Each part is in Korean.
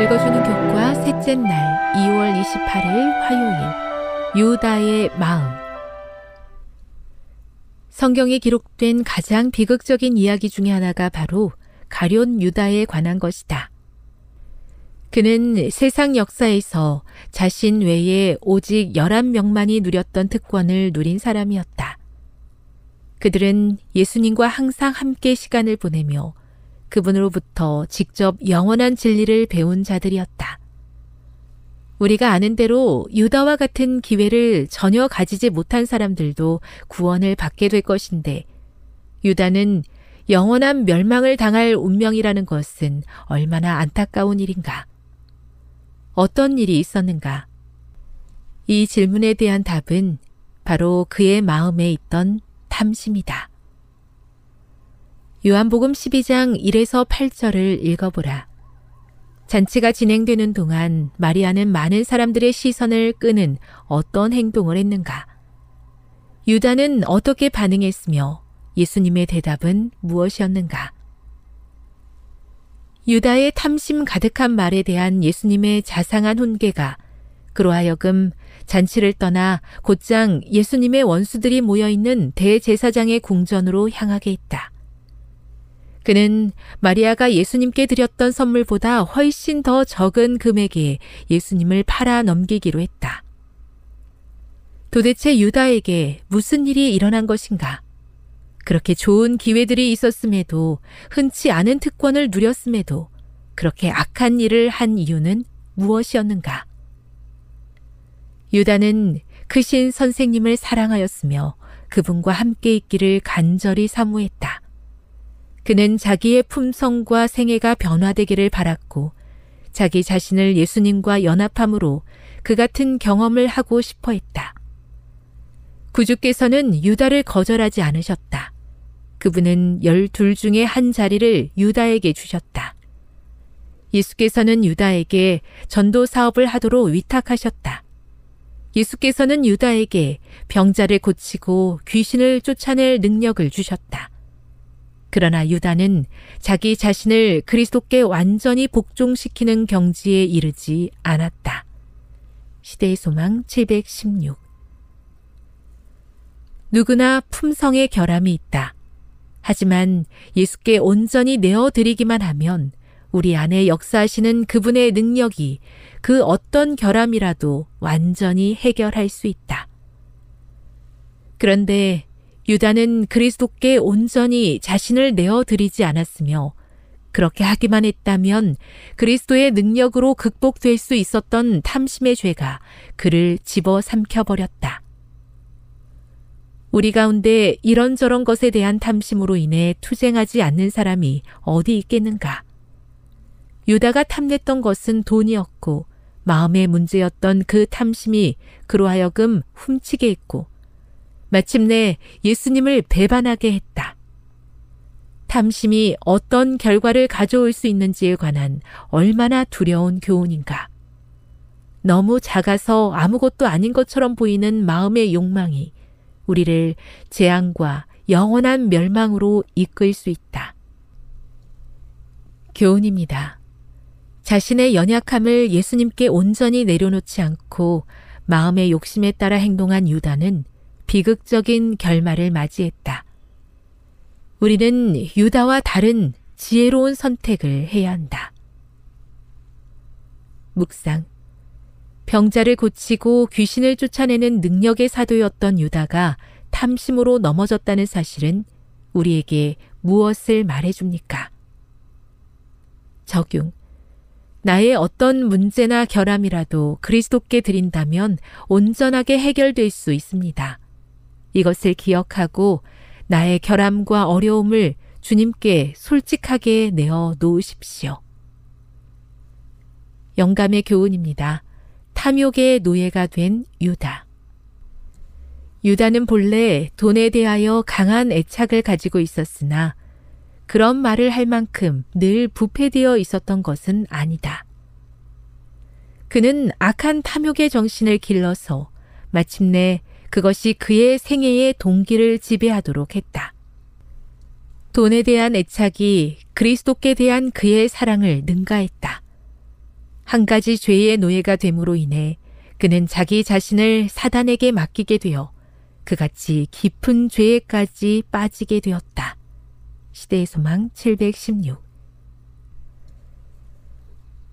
읽어주는 교과 셋째 날 2월 28일 화요일 유다의 마음 성경에 기록된 가장 비극적인 이야기 중의 하나가 바로 가룟 유다에 관한 것이다. 그는 세상 역사에서 자신 외에 오직 11명만이 누렸던 특권을 누린 사람이었다. 그들은 예수님과 항상 함께 시간을 보내며 그분으로부터 직접 영원한 진리를 배운 자들이었다. 우리가 아는 대로 유다와 같은 기회를 전혀 가지지 못한 사람들도 구원을 받게 될 것인데 유다는 영원한 멸망을 당할 운명이라는 것은 얼마나 안타까운 일인가. 어떤 일이 있었는가? 이 질문에 대한 답은 바로 그의 마음에 있던 탐심이다. 요한복음 12장 1에서 8절을 읽어보라. 잔치가 진행되는 동안 마리아는 많은 사람들의 시선을 끄는 어떤 행동을 했는가? 유다는 어떻게 반응했으며 예수님의 대답은 무엇이었는가? 유다의 탐심 가득한 말에 대한 예수님의 자상한 훈계가 그로 하여금 잔치를 떠나 곧장 예수님의 원수들이 모여 있는 대제사장의 궁전으로 향하게 했다. 그는 마리아가 예수님께 드렸던 선물보다 훨씬 더 적은 금액에 예수님을 팔아 넘기기로 했다. 도대체 유다에게 무슨 일이 일어난 것인가? 그렇게 좋은 기회들이 있었음에도 흔치 않은 특권을 누렸음에도 그렇게 악한 일을 한 이유는 무엇이었는가? 유다는 크신 선생님을 사랑하였으며 그분과 함께 있기를 간절히 사모했다. 그는 자기의 품성과 생애가 변화되기를 바랐고 자기 자신을 예수님과 연합함으로 그 같은 경험을 하고 싶어 했다. 구주께서는 유다를 거절하지 않으셨다. 그분은 열둘 중에 한 자리를 유다에게 주셨다. 예수께서는 유다에게 전도 사업을 하도록 위탁하셨다. 예수께서는 유다에게 병자를 고치고 귀신을 쫓아낼 능력을 주셨다. 그러나 유다는 자기 자신을 그리스도께 완전히 복종시키는 경지에 이르지 않았다. 시대의 소망 716 누구나 품성의 결함이 있다. 하지만 예수께 온전히 내어드리기만 하면 우리 안에 역사하시는 그분의 능력이 그 어떤 결함이라도 완전히 해결할 수 있다. 그런데 유다는 그리스도께 온전히 자신을 내어드리지 않았으며 그렇게 하기만 했다면 그리스도의 능력으로 극복될 수 있었던 탐심의 죄가 그를 집어 삼켜버렸다. 우리 가운데 이런저런 것에 대한 탐심으로 인해 투쟁하지 않는 사람이 어디 있겠는가? 유다가 탐냈던 것은 돈이었고 마음의 문제였던 그 탐심이 그로 하여금 훔치게 했고 마침내 예수님을 배반하게 했다. 탐심이 어떤 결과를 가져올 수 있는지에 관한 얼마나 두려운 교훈인가. 너무 작아서 아무것도 아닌 것처럼 보이는 마음의 욕망이 우리를 재앙과 영원한 멸망으로 이끌 수 있다. 교훈입니다. 자신의 연약함을 예수님께 온전히 내려놓지 않고 마음의 욕심에 따라 행동한 유다는 비극적인 결말을 맞이했다. 우리는 유다와 다른 지혜로운 선택을 해야 한다. 묵상. 병자를 고치고 귀신을 쫓아내는 능력의 사도였던 유다가 탐심으로 넘어졌다는 사실은 우리에게 무엇을 말해줍니까? 적용. 나의 어떤 문제나 결함이라도 그리스도께 드린다면 온전하게 해결될 수 있습니다. 이것을 기억하고 나의 결함과 어려움을 주님께 솔직하게 내어 놓으십시오. 영감의 교훈입니다. 탐욕의 노예가 된 유다. 유다는 본래 돈에 대하여 강한 애착을 가지고 있었으나 그런 말을 할 만큼 늘 부패되어 있었던 것은 아니다. 그는 악한 탐욕의 정신을 길러서 마침내 그것이 그의 생애의 동기를 지배하도록 했다. 돈에 대한 애착이 그리스도께 대한 그의 사랑을 능가했다. 한 가지 죄의 노예가 됨으로 인해 그는 자기 자신을 사단에게 맡기게 되어 그같이 깊은 죄에까지 빠지게 되었다. 시대의 소망 716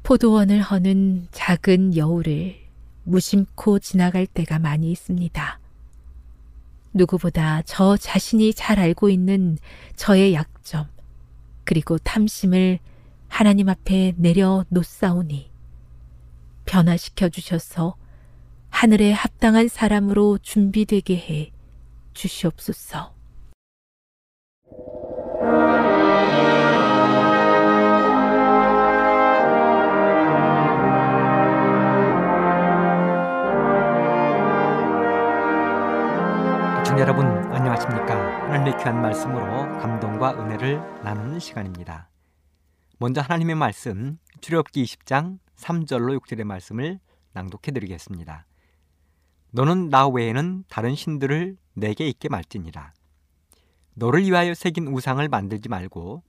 포도원을 허는 작은 여우를 무심코 지나갈 때가 많이 있습니다. 누구보다 저 자신이 잘 알고 있는 저의 약점, 그리고 탐심을 하나님 앞에 내려 놓사오니 변화시켜 주셔서 하늘에 합당한 사람으로 준비되게 해 주시옵소서. 시청자 여러분 안녕하십니까? 하나님의 귀한 말씀으로 감동과 은혜를 나누는 시간입니다. 먼저 하나님의 말씀 출애굽기 20장 3절로 6절의 말씀을 낭독해 드리겠습니다. 너는 나 외에는 다른 신들을 내게 있게 말지니라. 너를 위하여 새긴 우상을 만들지 말고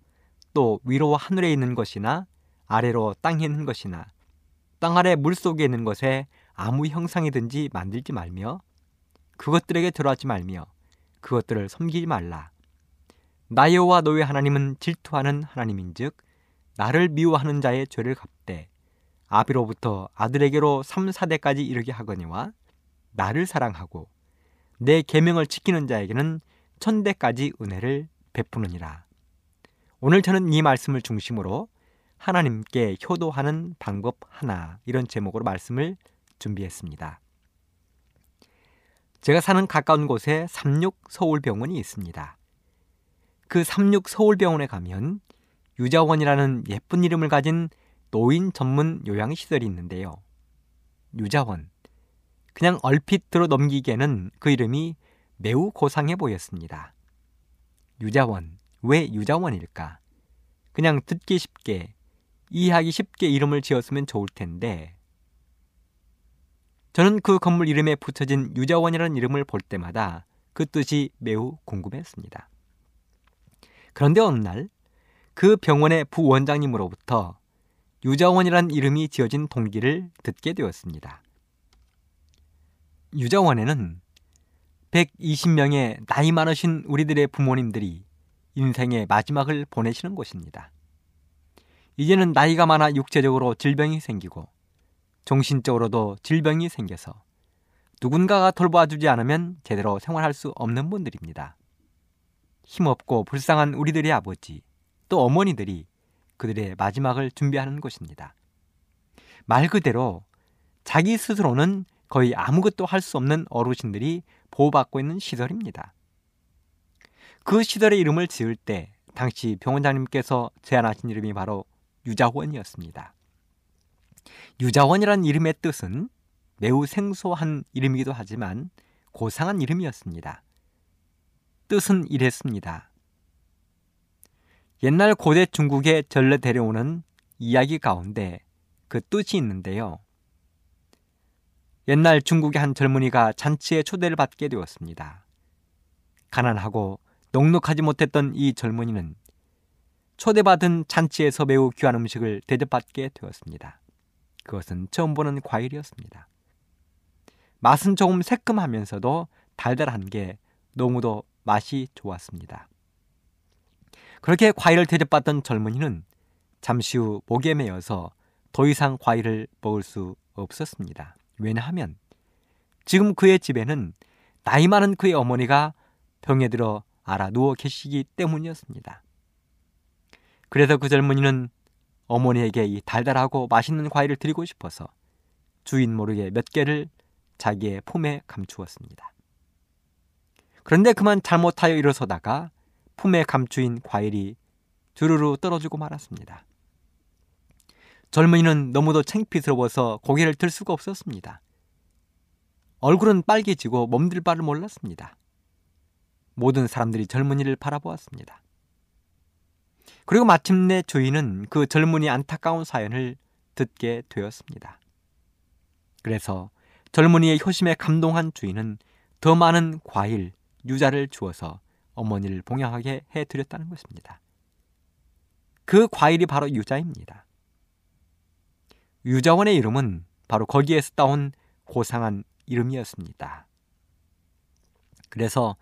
또 위로 하늘에 있는 것이나 아래로 땅에 있는 것이나 땅 아래 물 속에 있는 것에 아무 형상이든지 만들지 말며 그것들에게 들어하지 말며 그것들을 섬기지 말라. 나 여호와 너의 하나님은 질투하는 하나님인즉 나를 미워하는 자의 죄를 갚되 아비로부터 아들에게로 3, 4대까지 이르게 하거니와 나를 사랑하고 내 계명을 지키는 자에게는 천대까지 은혜를 베푸느니라. 오늘 저는 이 말씀을 중심으로 하나님께 효도하는 방법 하나 이런 제목으로 말씀을 준비했습니다. 제가 사는 가까운 곳에 삼육 서울병원이 있습니다. 그 삼육 서울병원에 가면 유자원이라는 예쁜 이름을 가진 노인 전문 요양시설이 있는데요. 유자원. 그냥 얼핏 들어 넘기기에는 그 이름이 매우 고상해 보였습니다. 유자원. 왜 유자원일까? 그냥 듣기 쉽게, 이해하기 쉽게 이름을 지었으면 좋을 텐데 저는 그 건물 이름에 붙여진 유자원이라는 이름을 볼 때마다 그 뜻이 매우 궁금했습니다. 그런데 어느 날 그 병원의 부원장님으로부터 유자원이라는 이름이 지어진 동기를 듣게 되었습니다. 유자원에는 120명의 나이 많으신 우리들의 부모님들이 인생의 마지막을 보내시는 곳입니다. 이제는 나이가 많아 육체적으로 질병이 생기고 정신적으로도 질병이 생겨서 누군가가 돌봐주지 않으면 제대로 생활할 수 없는 분들입니다. 힘없고 불쌍한 우리들의 아버지, 또 어머니들이 그들의 마지막을 준비하는 것입니다. 말 그대로 자기 스스로는 거의 아무것도 할 수 없는 어르신들이 보호받고 있는 시설입니다. 그 시설의 이름을 지을 때 당시 병원장님께서 제안하신 이름이 바로 유자원이었습니다. 유자원이란 이름의 뜻은 매우 생소한 이름이기도 하지만 고상한 이름이었습니다. 뜻은 이랬습니다. 옛날 고대 중국에 전래 데려오는 이야기 가운데 그 뜻이 있는데요. 옛날 중국의 한 젊은이가 잔치에 초대를 받게 되었습니다. 가난하고 넉넉하지 못했던 이 젊은이는 초대받은 잔치에서 매우 귀한 음식을 대접받게 되었습니다. 그것은 처음 보는 과일이었습니다. 맛은 조금 새콤하면서도 달달한 게 너무도 맛이 좋았습니다. 그렇게 과일을 대접받던 젊은이는 잠시 후 목에 매여서 더 이상 과일을 먹을 수 없었습니다. 왜냐하면 지금 그의 집에는 나이 많은 그의 어머니가 병에 들어 알아 누워 계시기 때문이었습니다. 그래서 그 젊은이는 어머니에게 이 달달하고 맛있는 과일을 드리고 싶어서 주인 모르게 몇 개를 자기의 품에 감추었습니다. 그런데 그만 잘못하여 일어서다가 품에 감추인 과일이 두루루 떨어지고 말았습니다. 젊은이는 너무도 창피스러워서 고개를 들 수가 없었습니다. 얼굴은 빨개지고 몸들 바를 몰랐습니다. 모든 사람들이 젊은이를 바라보았습니다. 그리고 마침내 주인은 그 젊은이 안타까운 사연을 듣게 되었습니다. 그래서 젊은이의 효심에 감동한 주인은 더 많은 과일, 유자를 주어서 어머니를 봉양하게 해드렸다는 것입니다. 그 과일이 바로 유자입니다. 유자원의 이름은 바로 거기에서 따온 고상한 이름이었습니다. 그래서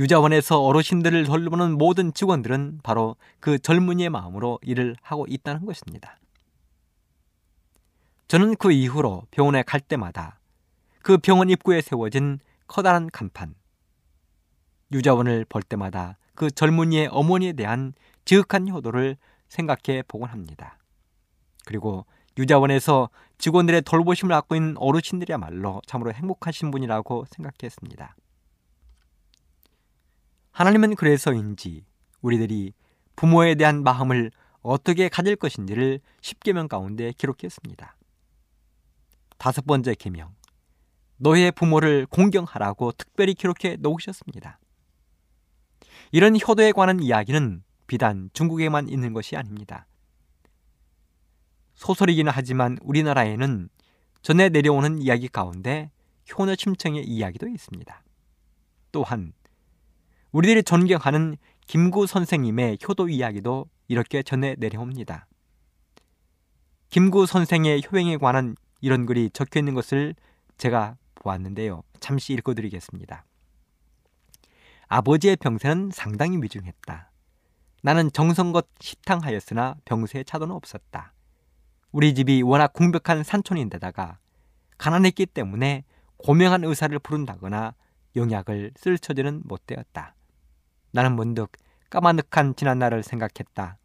유자원에서 어르신들을 돌보는 모든 직원들은 바로 그 젊은이의 마음으로 일을 하고 있다는 것입니다. 저는 그 이후로 병원에 갈 때마다 그 병원 입구에 세워진 커다란 간판, 유자원을 볼 때마다 그 젊은이의 어머니에 대한 지극한 효도를 생각해 보곤 합니다. 그리고 유자원에서 직원들의 돌보심을 받고 있는 어르신들이야말로 참으로 행복하신 분이라고 생각했습니다. 하나님은 그래서인지 우리들이 부모에 대한 마음을 어떻게 가질 것인지를 10계명 가운데 기록했습니다. 다섯 번째 계명. 너의 부모를 공경하라고 특별히 기록해 놓으셨습니다. 이런 효도에 관한 이야기는 비단 중국에만 있는 것이 아닙니다. 소설이기는 하지만 우리나라에는 전해 내려오는 이야기 가운데 효녀 침청의 이야기도 있습니다. 또한 우리들이 존경하는 김구 선생님의 효도 이야기도 이렇게 전해 내려옵니다. 김구 선생의 효행에 관한 이런 글이 적혀 있는 것을 제가 보았는데요. 잠시 읽어드리겠습니다. 아버지의 병세는 상당히 위중했다. 나는 정성껏 시탕하였으나 병세에 차도는 없었다. 우리 집이 워낙 궁벽한 산촌인데다가 가난했기 때문에 고명한 의사를 부른다거나 영약을 쓸 처지는 못 되었다. 나는 문득 까마득한 지난날을 생각했다.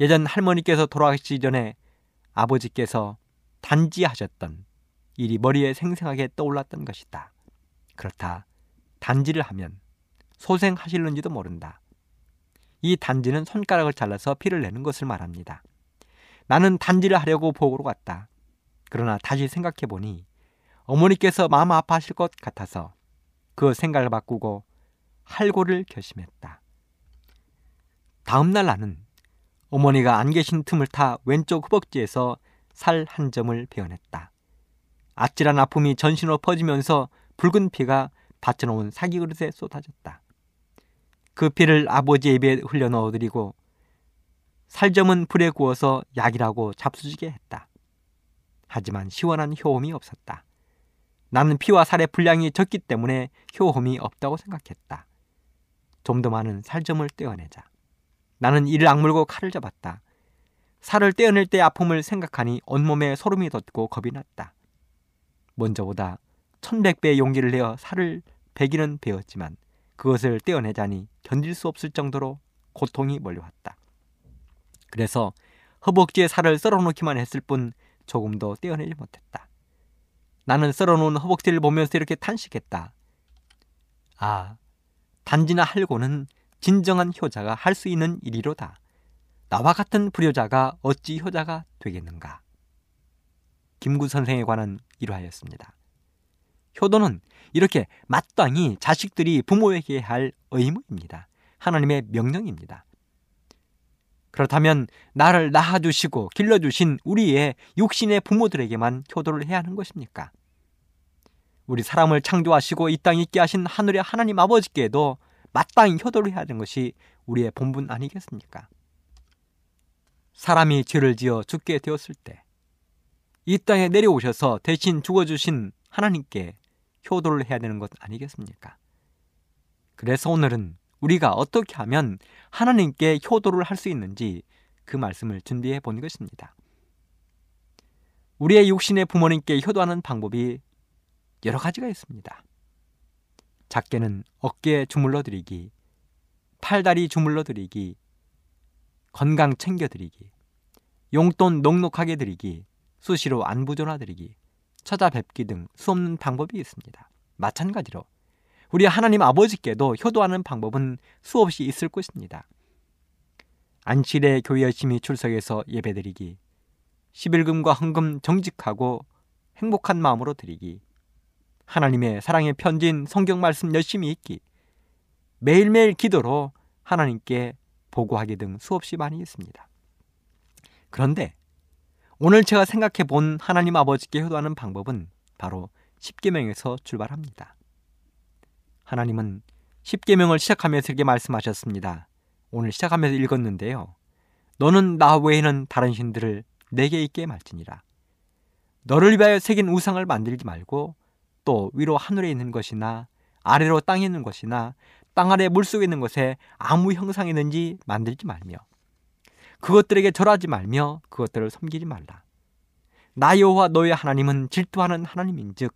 예전 할머니께서 돌아가시기 전에 아버지께서 단지하셨던 일이 머리에 생생하게 떠올랐던 것이다. 그렇다. 단지를 하면 소생하실는지도 모른다. 이 단지는 손가락을 잘라서 피를 내는 것을 말합니다. 나는 단지를 하려고 보고로 갔다. 그러나 다시 생각해 보니 어머니께서 마음 아파하실 것 같아서 그 생각을 바꾸고 할고를 결심했다. 다음 날 나는 어머니가 안 계신 틈을 타 왼쪽 허벅지에서 살 한 점을 베어냈다. 아찔한 아픔이 전신으로 퍼지면서 붉은 피가 받쳐놓은 사기 그릇에 쏟아졌다. 그 피를 아버지의 입에 흘려 넣어드리고 살점은 불에 구워서 약이라고 잡수지게 했다. 하지만 시원한 효험이 없었다. 나는 피와 살의 분량이 적기 때문에 효험이 없다고 생각했다. 좀 더 많은 살점을 떼어내자. 나는 이를 악물고 칼을 잡았다. 살을 떼어낼 때 아픔을 생각하니 온몸에 소름이 돋고 겁이 났다. 먼저보다 천백 배의 용기를 내어 살을 베기는 배웠지만 그것을 떼어내자니 견딜 수 없을 정도로 고통이 몰려왔다. 그래서 허벅지에 살을 썰어놓기만 했을 뿐 조금도 떼어내지 못했다. 나는 썰어놓은 허벅지를 보면서 이렇게 탄식했다. 아, 단지나 할고는 진정한 효자가 할 수 있는 일이로다. 나와 같은 불효자가 어찌 효자가 되겠는가? 김구 선생에 관한 일화였습니다. 효도는 이렇게 마땅히 자식들이 부모에게 할 의무입니다. 하나님의 명령입니다. 그렇다면 나를 낳아주시고 길러주신 우리의 육신의 부모들에게만 효도를 해야 하는 것입니까? 우리 사람을 창조하시고 이 땅에 있게 하신 하늘의 하나님 아버지께도 마땅히 효도를 해야 하는 것이 우리의 본분 아니겠습니까? 사람이 죄를 지어 죽게 되었을 때 이 땅에 내려오셔서 대신 죽어주신 하나님께 효도를 해야 되는 것 아니겠습니까? 그래서 오늘은 우리가 어떻게 하면 하나님께 효도를 할 수 있는지 그 말씀을 준비해 본 것입니다. 우리의 육신의 부모님께 효도하는 방법이 여러 가지가 있습니다. 작게는 어깨 주물러 드리기, 팔다리 주물러 드리기, 건강 챙겨 드리기, 용돈 넉넉하게 드리기, 수시로 안부 전화 드리기, 찾아뵙기 등 수없는 방법이 있습니다. 마찬가지로 우리 하나님 아버지께도 효도하는 방법은 수없이 있을 것입니다. 안실에 교회 열심히 출석해서 예배드리기, 11금과 헌금 정직하고 행복한 마음으로 드리기, 하나님의 사랑의 편지인 성경 말씀 열심히 읽기, 매일매일 기도로 하나님께 보고하기 등 수없이 많이 있습니다. 그런데 오늘 제가 생각해 본 하나님 아버지께 효도하는 방법은 바로 10계명에서 출발합니다. 하나님은 10계명을 시작하면서 이렇게 말씀하셨습니다. 오늘 시작하면서 읽었는데요. 너는 나 외에는 다른 신들을 내게 있게 말지니라. 너를 위하여 새긴 우상을 만들지 말고 또 위로 하늘에 있는 것이나 아래로 땅에 있는 것이나 땅 아래 물속에 있는 것에 아무 형상이 있는지 만들지 말며 그것들에게 절하지 말며 그것들을 섬기지 말라. 나 여호와 너의 하나님은 질투하는 하나님인즉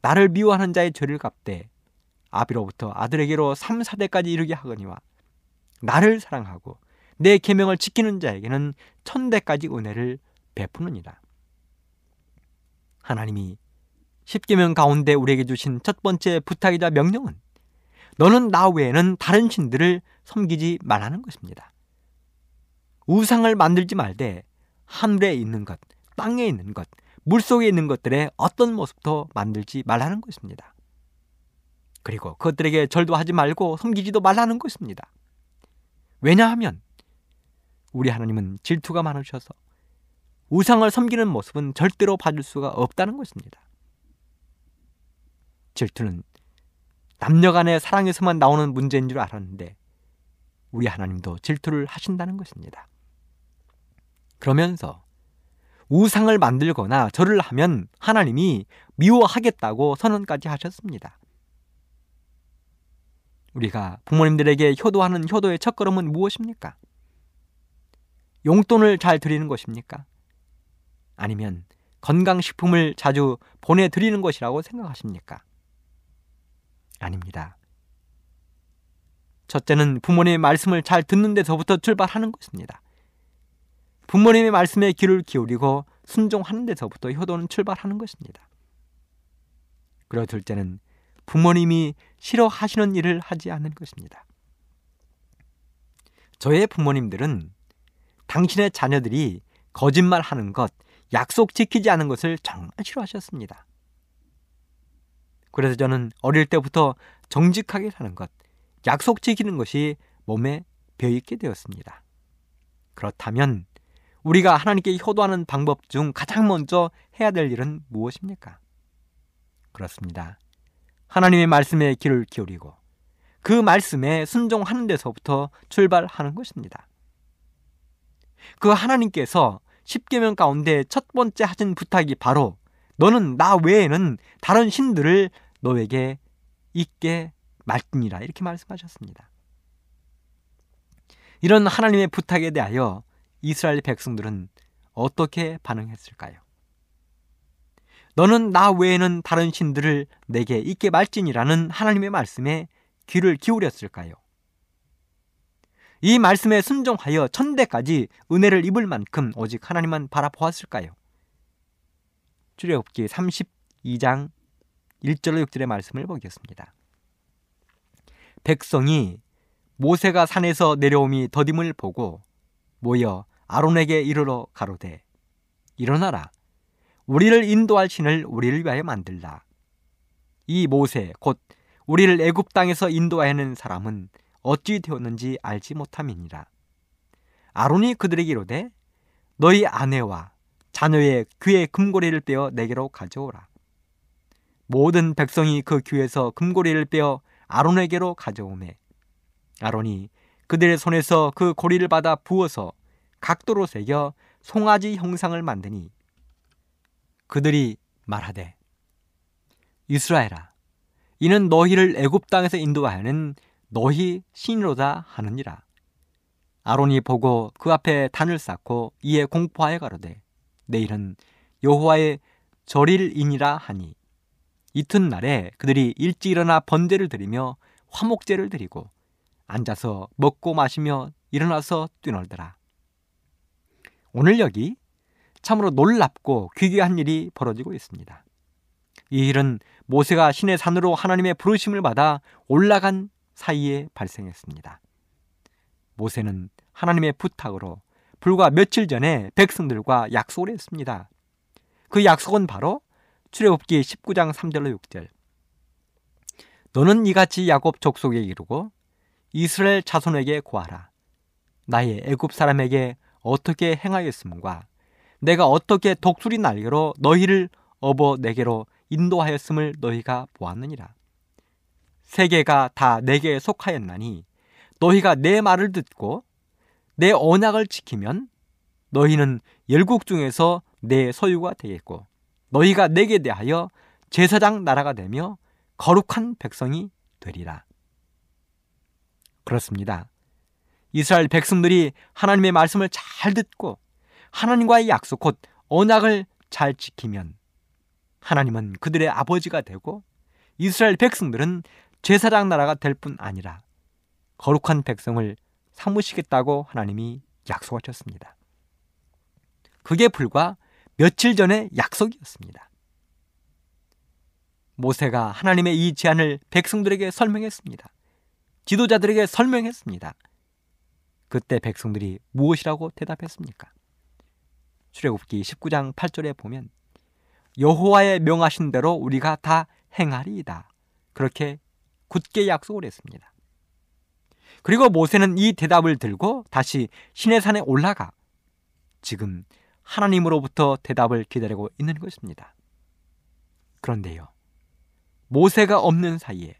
나를 미워하는 자의 죄를 갚되 아비로부터 아들에게로 3, 4대까지 이르게 하거니와 나를 사랑하고 내 계명을 지키는 자에게는 천대까지 은혜를 베푸느니라. 하나님이 십계명 가운데 우리에게 주신 첫 번째 부탁이자 명령은 너는 나 외에는 다른 신들을 섬기지 말라는 것입니다. 우상을 만들지 말되 하늘에 있는 것, 땅에 있는 것, 물속에 있는 것들의 어떤 모습도 만들지 말라는 것입니다. 그리고 그것들에게 절도 하지 말고 섬기지도 말라는 것입니다. 왜냐하면 우리 하나님은 질투가 많으셔서 우상을 섬기는 모습은 절대로 봐줄 수가 없다는 것입니다. 질투는 남녀 간의 사랑에서만 나오는 문제인 줄 알았는데 우리 하나님도 질투를 하신다는 것입니다. 그러면서 우상을 만들거나 절을 하면 하나님이 미워하겠다고 선언까지 하셨습니다. 우리가 부모님들에게 효도하는 효도의 첫걸음은 무엇입니까? 용돈을 잘 드리는 것입니까? 아니면 건강식품을 자주 보내드리는 것이라고 생각하십니까? 아닙니다. 첫째는 부모님의 말씀을 잘 듣는 데서부터 출발하는 것입니다. 부모님의 말씀에 귀를 기울이고 순종하는 데서부터 효도는 출발하는 것입니다. 그리고 둘째는 부모님이 싫어하시는 일을 하지 않는 것입니다. 저의 부모님들은 당신의 자녀들이 거짓말 하는 것, 약속 지키지 않은 것을 정말 싫어하셨습니다. 그래서 저는 어릴 때부터 정직하게 사는 것, 약속 지키는 것이 몸에 배어있게 되었습니다. 그렇다면 우리가 하나님께 효도하는 방법 중 가장 먼저 해야 될 일은 무엇입니까? 그렇습니다. 하나님의 말씀에 귀를 기울이고 그 말씀에 순종하는 데서부터 출발하는 것입니다. 그 하나님께서 십계명 가운데 첫 번째 하신 부탁이 바로 너는 나 외에는 다른 신들을 너에게 있게 말지니라 이렇게 말씀하셨습니다. 이런 하나님의 부탁에 대하여 이스라엘 백성들은 어떻게 반응했을까요? 너는 나 외에는 다른 신들을 내게 있게 말지니라는 하나님의 말씀에 귀를 기울였을까요? 이 말씀에 순종하여 천대까지 은혜를 입을 만큼 오직 하나님만 바라보았을까요? 출애굽기 32장 1절로 6절의 말씀을 보겠습니다. 백성이 모세가 산에서 내려옴이 더딤을 보고 모여 아론에게 이르러 가로되 일어나라. 우리를 인도할 신을 우리를 위하여 만들라. 이 모세 곧 우리를 애굽 땅에서 인도하는 사람은 어찌 되었는지 알지 못함이니라. 아론이 그들에게 이르되 너희 아내와 자녀의 귀의 금고리를 빼어 내게로 가져오라. 모든 백성이 그 귀에서 금고리를 빼어 아론에게로 가져오매 아론이 그들의 손에서 그 고리를 받아 부어서 각도로 새겨 송아지 형상을 만드니 그들이 말하되 이스라엘아 이는 너희를 애굽 땅에서 인도하는 너희 신이로다 하느니라. 아론이 보고 그 앞에 단을 쌓고 이에 공포하여 가로되 내일은 여호와의 절일이니라 하니 이튿날에 그들이 일찍 일어나 번제를 드리며 화목제를 드리고 앉아서 먹고 마시며 일어나서 뛰놀더라. 오늘 여기 참으로 놀랍고 귀귀한 일이 벌어지고 있습니다. 이 일은 모세가 신의 산으로 하나님의 부르심을 받아 올라간 사이에 발생했습니다. 모세는 하나님의 부탁으로 불과 며칠 전에 백성들과 약속을 했습니다. 그 약속은 바로 출애굽기 19장 3절로 6절. 너는 이같이 야곱 족속에 이르고 이스라엘 자손에게 고하라. 나의 애굽 사람에게 어떻게 행하였음과 내가 어떻게 독수리 날개로 너희를 업어 내게로 인도하였음을 너희가 보았느니라. 세계가 다 내게 속하였나니 너희가 내 말을 듣고 내 언약을 지키면 너희는 열국 중에서 내 소유가 되겠고 너희가 내게 대하여 제사장 나라가 되며 거룩한 백성이 되리라. 그렇습니다. 이스라엘 백성들이 하나님의 말씀을 잘 듣고 하나님과의 약속 곧 언약을 잘 지키면 하나님은 그들의 아버지가 되고 이스라엘 백성들은 제사장 나라가 될 뿐 아니라 거룩한 백성을 삼으시겠다고 하나님이 약속하셨습니다. 그게 불과 며칠 전의 약속이었습니다. 모세가 하나님의 이 제안을 백성들에게 설명했습니다. 지도자들에게 설명했습니다. 그때 백성들이 무엇이라고 대답했습니까? 출애굽기 19장 8절에 보면 여호와의 명하신 대로 우리가 다 행하리이다. 그렇게 굳게 약속을 했습니다. 그리고 모세는 이 대답을 들고 다시 신의 산에 올라가 지금 하나님으로부터 대답을 기다리고 있는 것입니다. 그런데요, 모세가 없는 사이에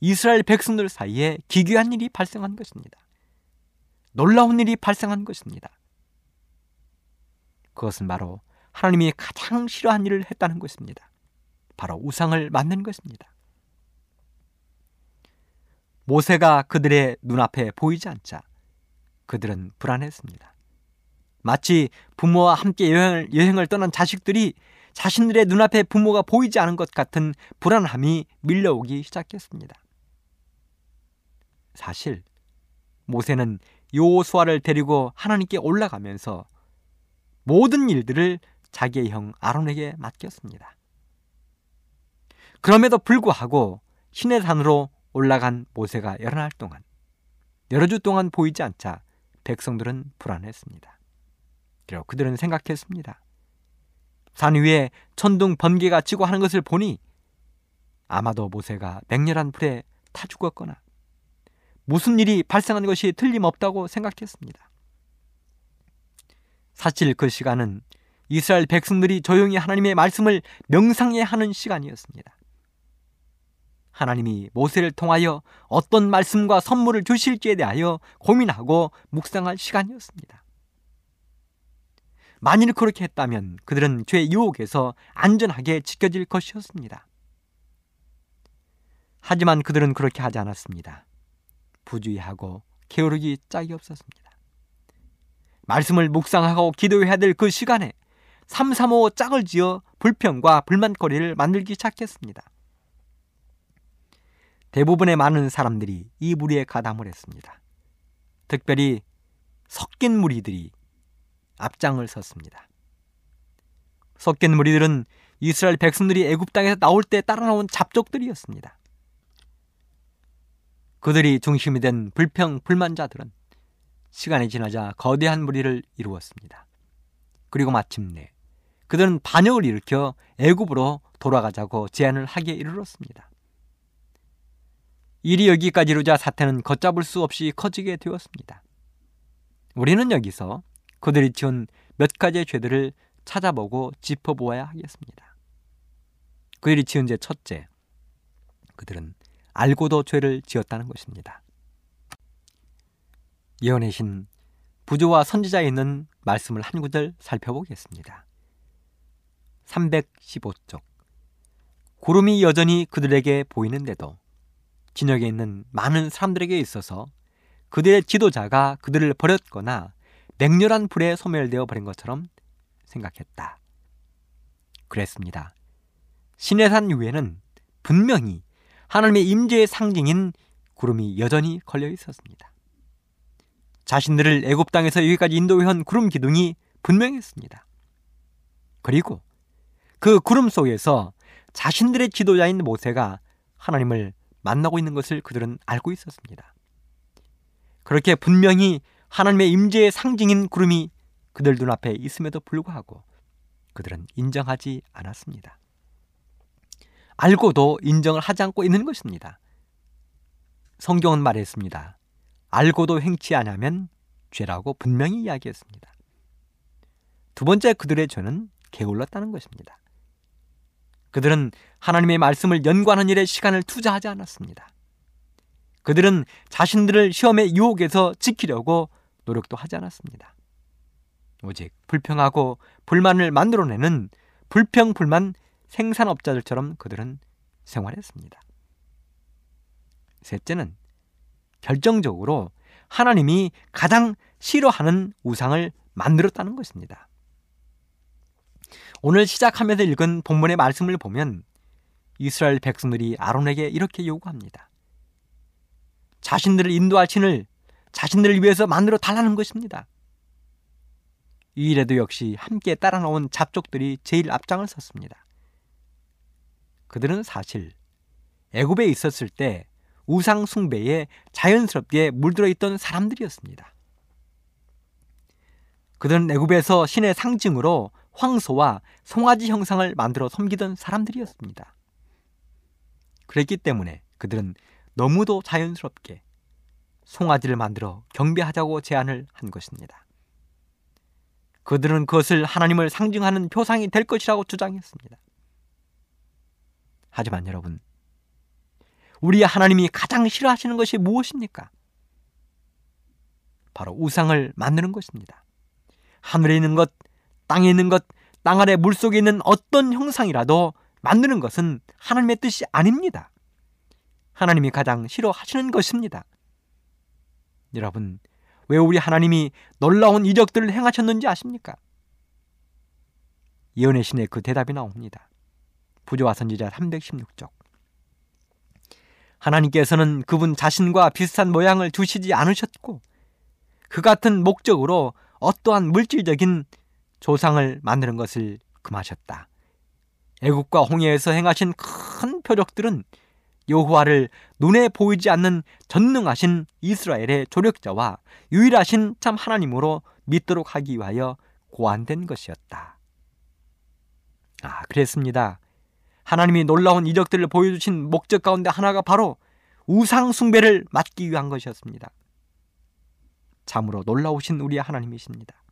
이스라엘 백성들 사이에 기괴한 일이 발생한 것입니다. 놀라운 일이 발생한 것입니다. 그것은 바로 하나님이 가장 싫어한 일을 했다는 것입니다. 바로 우상을 만든 것입니다. 모세가 그들의 눈앞에 보이지 않자 그들은 불안했습니다. 마치 부모와 함께 여행을, 여행을 떠난 자식들이 자신들의 눈앞에 부모가 보이지 않은 것 같은 불안함이 밀려오기 시작했습니다. 사실 모세는 요수아를 데리고 하나님께 올라가면서 모든 일들을 자기의 형 아론에게 맡겼습니다. 그럼에도 불구하고 신의 산으로 올라간 모세가 여러 날 동안 여러 주 동안 보이지 않자 백성들은 불안했습니다. 그리고 그들은 생각했습니다. 산 위에 천둥 번개가 치고 하는 것을 보니 아마도 모세가 맹렬한 불에 타 죽었거나 무슨 일이 발생한 것이 틀림없다고 생각했습니다. 사실 그 시간은 이스라엘 백성들이 조용히 하나님의 말씀을 명상해야 하는 시간이었습니다. 하나님이 모세를 통하여 어떤 말씀과 선물을 주실지에 대하여 고민하고 묵상할 시간이었습니다. 만일 그렇게 했다면 그들은 죄 유혹에서 안전하게 지켜질 것이었습니다. 하지만 그들은 그렇게 하지 않았습니다. 부주의하고 게으르기 짝이 없었습니다. 말씀을 묵상하고 기도해야 될 그 시간에 삼삼오오 짝을 지어 불평과 불만거리를 만들기 시작했습니다. 대부분의 많은 사람들이 이 무리에 가담을 했습니다. 특별히 섞인 무리들이 앞장을 섰습니다. 섞인 무리들은 이스라엘 백성들이 애굽 땅에서 나올 때 따라 나온 잡족들이었습니다. 그들이 중심이 된 불평 불만자들은 시간이 지나자 거대한 무리를 이루었습니다. 그리고 마침내 그들은 반역을 일으켜 애굽으로 돌아가자고 제안을 하기에 이르렀습니다. 일이 여기까지 이르자 사태는 걷잡을 수 없이 커지게 되었습니다. 우리는 여기서 그들이 지은 몇 가지의 죄들을 찾아보고 짚어보아야 하겠습니다. 그들이 지은 죄 첫째, 그들은 알고도 죄를 지었다는 것입니다. 예언의 신 부조와 선지자에 있는 말씀을 한 구절 살펴보겠습니다. 315쪽 구름이 여전히 그들에게 보이는데도 진역에 있는 많은 사람들에게 있어서 그들의 지도자가 그들을 버렸거나 맹렬한 불에 소멸되어 버린 것처럼 생각했다. 그랬습니다. 신해산 위에는 분명히 하나님의 임재의 상징인 구름이 여전히 걸려 있었습니다. 자신들을 애굽 땅에서 여기까지 인도해온 구름 기둥이 분명했습니다. 그리고 그 구름 속에서 자신들의 지도자인 모세가 하나님을 만나고 있는 것을 그들은 알고 있었습니다. 그렇게 분명히 하나님의 임재의 상징인 구름이 그들 눈앞에 있음에도 불구하고 그들은 인정하지 않았습니다. 알고도 인정을 하지 않고 있는 것입니다. 성경은 말했습니다. 알고도 행치 않으면 죄라고 분명히 이야기했습니다. 두 번째 그들의 죄는 게을렀다는 것입니다. 그들은 하나님의 말씀을 연관하는 일에 시간을 투자하지 않았습니다. 그들은 자신들을 시험의 유혹에서 지키려고 노력도 하지 않았습니다. 오직 불평하고 불만을 만들어내는 불평 불만 생산업자들처럼 그들은 생활했습니다. 셋째는 결정적으로 하나님이 가장 싫어하는 우상을 만들었다는 것입니다. 오늘 시작하면서 읽은 본문의 말씀을 보면 이스라엘 백성들이 아론에게 이렇게 요구합니다. 자신들을 인도할 신을 자신들을 위해서 만들어 달라는 것입니다. 이 일에도 역시 함께 따라 나온 잡족들이 제일 앞장을 섰습니다. 그들은 사실 애굽에 있었을 때 우상 숭배에 자연스럽게 물들어 있던 사람들이었습니다. 그들은 애굽에서 신의 상징으로 황소와 송아지 형상을 만들어 섬기던 사람들이었습니다. 그랬기 때문에 그들은 너무도 자연스럽게 송아지를 만들어 경배하자고 제안을 한 것입니다. 그들은 그것을 하나님을 상징하는 표상이 될 것이라고 주장했습니다. 하지만 여러분, 우리 하나님이 가장 싫어하시는 것이 무엇입니까? 바로 우상을 만드는 것입니다. 하늘에 있는 것, 땅에 있는 것, 땅 아래 물 속에 있는 어떤 형상이라도 만드는 것은 하나님의 뜻이 아닙니다. 하나님이 가장 싫어하시는 것입니다. 여러분, 왜 우리 하나님이 놀라운 이적들을 행하셨는지 아십니까? 예언의 신의 그 대답이 나옵니다. 부조와 선지자 316쪽. 하나님께서는 그분 자신과 비슷한 모양을 두시지 않으셨고 그 같은 목적으로 어떠한 물질적인 조상을 만드는 것을 금하셨다. 애국과 홍해에서 행하신 큰 표적들은 여호와를 눈에 보이지 않는 전능하신 이스라엘의 조력자와 유일하신 참 하나님으로 믿도록 하기 위하여 고안된 것이었다. 아, 그랬습니다. 하나님이 놀라운 이적들을 보여주신 목적 가운데 하나가 바로 우상 숭배를 막기 위한 것이었습니다. 참으로 놀라우신 우리의 하나님이십니다.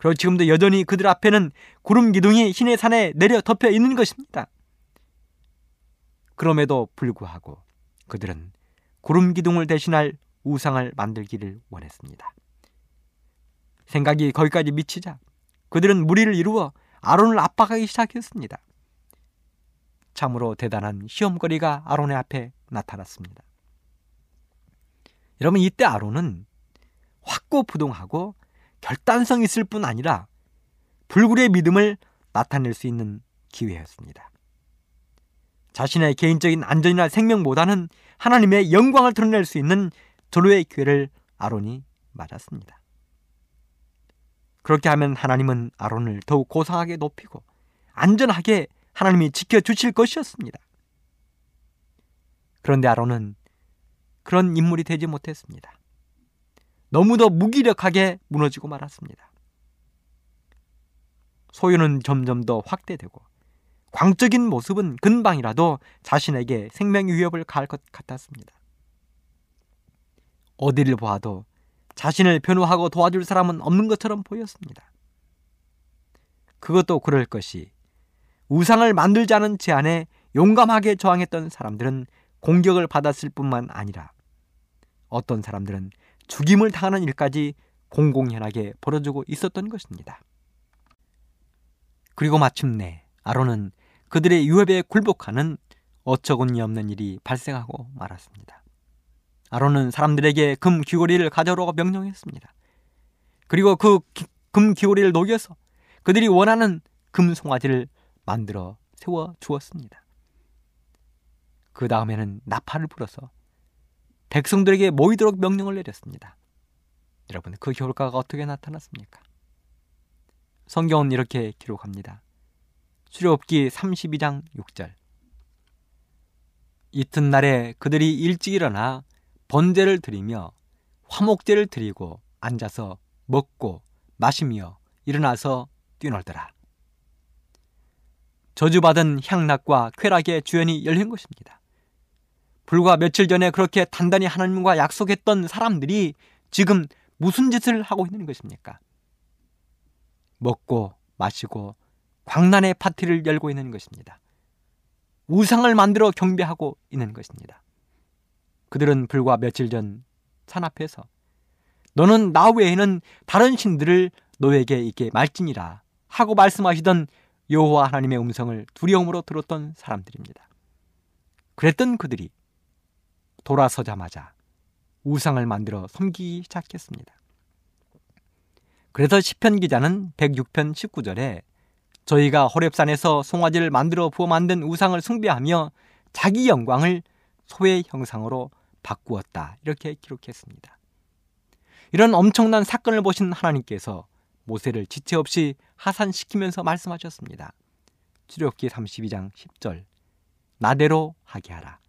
그리고 지금도 여전히 그들 앞에는 구름 기둥이 신의 산에 내려 덮여 있는 것입니다. 그럼에도 불구하고 그들은 구름 기둥을 대신할 우상을 만들기를 원했습니다. 생각이 거기까지 미치자 그들은 무리를 이루어 아론을 압박하기 시작했습니다. 참으로 대단한 시험거리가 아론의 앞에 나타났습니다. 여러분 이때 아론은 확고부동하고 결단성 있을 뿐 아니라 불굴의 믿음을 나타낼 수 있는 기회였습니다. 자신의 개인적인 안전이나 생명보다는 하나님의 영광을 드러낼 수 있는 절호의 기회를 아론이 맞았습니다. 그렇게 하면 하나님은 아론을 더욱 고상하게 높이고 안전하게 하나님이 지켜주실 것이었습니다. 그런데 아론은 그런 인물이 되지 못했습니다. 너무도 무기력하게 무너지고 말았습니다. 소유는 점점 더 확대되고 광적인 모습은 근방이라도 자신에게 생명 위협을 가할 것 같았습니다. 어디를 보아도 자신을 변호하고 도와줄 사람은 없는 것처럼 보였습니다. 그것도 그럴 것이 우상을 만들자는 제안에 용감하게 저항했던 사람들은 공격을 받았을 뿐만 아니라 어떤 사람들은 죽임을 당하는 일까지 공공연하게 벌어지고 있었던 것입니다. 그리고 마침내 아론은 그들의 유협에 굴복하는 어처구니 없는 일이 발생하고 말았습니다. 아론은 사람들에게 금 귀고리를 가져오라고 명령했습니다. 그리고 그 금 귀고리를 녹여서 그들이 원하는 금 송아지를 만들어 세워 주었습니다. 그 다음에는 나팔을 불어서 백성들에게 모이도록 명령을 내렸습니다. 여러분, 그 결과가 어떻게 나타났습니까? 성경은 이렇게 기록합니다. 출애굽기 32장 6절. 이튿날에 그들이 일찍 일어나 번제를 드리며 화목제를 드리고 앉아서 먹고 마시며 일어나서 뛰놀더라. 저주받은 향락과 쾌락의 주연이 열린 것입니다. 불과 며칠 전에 그렇게 단단히 하나님과 약속했던 사람들이 지금 무슨 짓을 하고 있는 것입니까? 먹고 마시고 광란의 파티를 열고 있는 것입니다. 우상을 만들어 경배하고 있는 것입니다. 그들은 불과 며칠 전 산 앞에서 너는 나 외에는 다른 신들을 너에게 있게 말지니라 하고 말씀하시던 여호와 하나님의 음성을 두려움으로 들었던 사람들입니다. 그랬던 그들이 돌아서자마자 우상을 만들어 섬기기 시작했습니다. 그래서 시편 기자는 106편 19절에 저희가 호렙산에서 송아지를 만들어 부어 만든 우상을 숭배하며 자기 영광을 소의 형상으로 바꾸었다. 이렇게 기록했습니다. 이런 엄청난 사건을 보신 하나님께서 모세를 지체 없이 하산시키면서 말씀하셨습니다. 출애굽기 32장 10절 나대로 하게 하라.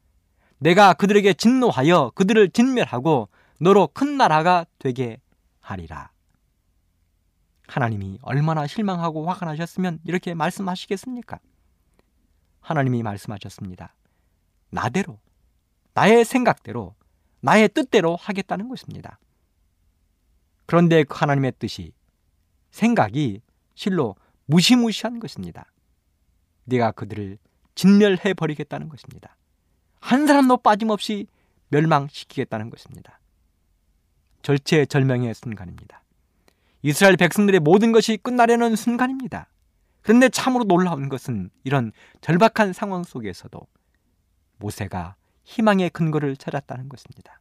내가 그들에게 진노하여 그들을 진멸하고 너로 큰 나라가 되게 하리라. 하나님이 얼마나 실망하고 화가 나셨으면 이렇게 말씀하시겠습니까? 하나님이 말씀하셨습니다. 나대로, 나의 생각대로, 나의 뜻대로 하겠다는 것입니다. 그런데 그 하나님의 뜻이, 생각이 실로 무시무시한 것입니다. 네가 그들을 진멸해 버리겠다는 것입니다. 한 사람도 빠짐없이 멸망시키겠다는 것입니다. 절체절명의 순간입니다. 이스라엘 백성들의 모든 것이 끝나려는 순간입니다. 그런데 참으로 놀라운 것은 이런 절박한 상황 속에서도 모세가 희망의 근거를 찾았다는 것입니다.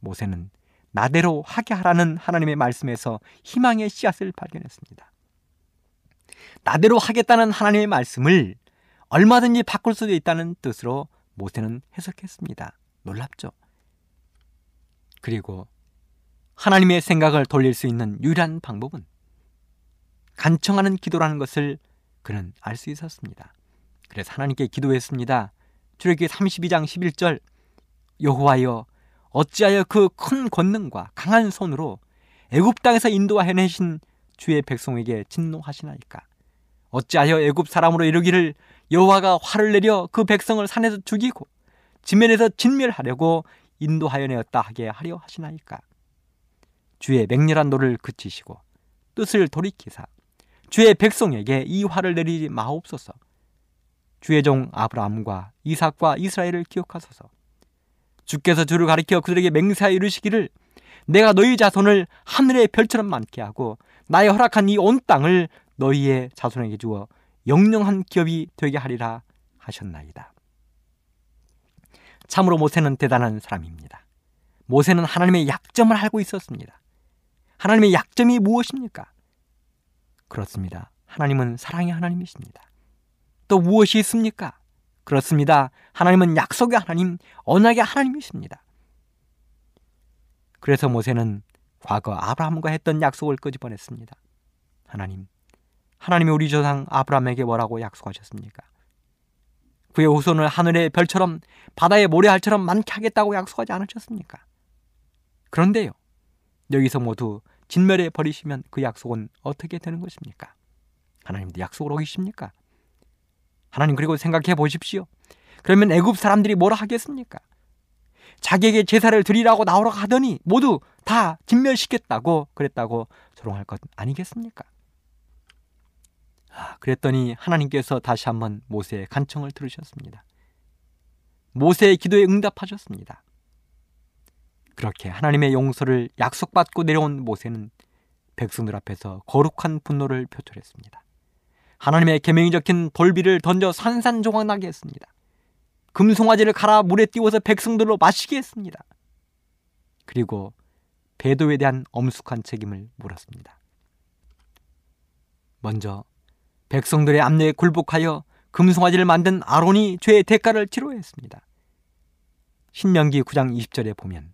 모세는 나대로 하게 하라는 하나님의 말씀에서 희망의 씨앗을 발견했습니다. 나대로 하겠다는 하나님의 말씀을 얼마든지 바꿀 수도 있다는 뜻으로 모세는 해석했습니다. 놀랍죠? 그리고 하나님의 생각을 돌릴 수 있는 유일한 방법은 간청하는 기도라는 것을 그는 알 수 있었습니다. 그래서 하나님께 기도했습니다. 출애굽기 32장 11절 여호와여 어찌하여 그 큰 권능과 강한 손으로 애굽 땅에서 인도하여 내신 주의 백성에게 진노하시나이까 어찌하여 애굽 사람으로 이르기를 여호와가 화를 내려 그 백성을 산에서 죽이고 지면에서 진멸하려고 인도하여 내었다 하게 하려 하시나이까 주의 맹렬한 노를 그치시고 뜻을 돌이키사 주의 백성에게 이 화를 내리지 마옵소서. 주의 종 아브라함과 이삭과 이스라엘을 기억하소서. 주께서 주를 가리켜 그들에게 맹세하여 이르시기를 내가 너희 자손을 하늘의 별처럼 많게 하고 나의 허락한 이 온 땅을 너희의 자손에게 주어 영영한 기업이 되게 하리라 하셨나이다. 참으로 모세는 대단한 사람입니다. 모세는 하나님의 약점을 알고 있었습니다. 하나님의 약점이 무엇입니까? 그렇습니다. 하나님은 사랑의 하나님이십니다. 또 무엇이 있습니까? 그렇습니다. 하나님은 약속의 하나님, 언약의 하나님이십니다. 그래서 모세는 과거 아브라함과 했던 약속을 끄집어냈습니다. 하나님, 하나님이 우리 조상 아브라함에게 뭐라고 약속하셨습니까? 그의 후손을 하늘의 별처럼 바다의 모래알처럼 많게 하겠다고 약속하지 않으셨습니까? 그런데요, 여기서 모두 진멸해 버리시면 그 약속은 어떻게 되는 것입니까? 하나님도 약속을 어기십니까? 하나님 그리고 생각해 보십시오. 그러면 애굽 사람들이 뭐라 하겠습니까? 자기에게 제사를 드리라고 나오라 하더니 모두 다 진멸시켰다고 그랬다고 조롱할 것 아니겠습니까? 아, 그랬더니 하나님께서 다시 한번 모세의 간청을 들으셨습니다. 모세의 기도에 응답하셨습니다. 그렇게 하나님의 용서를 약속받고 내려온 모세는 백성들 앞에서 거룩한 분노를 표출했습니다. 하나님의 계명이 적힌 돌비를 던져 산산조각나게 했습니다. 금송아지를 갈아 물에 띄워서 백성들로 마시게 했습니다. 그리고 배도에 대한 엄숙한 책임을 물었습니다. 먼저 백성들의 압력에 굴복하여 금송아지를 만든 아론이 죄의 대가를 치러야 했습니다. 신명기 9장 20절에 보면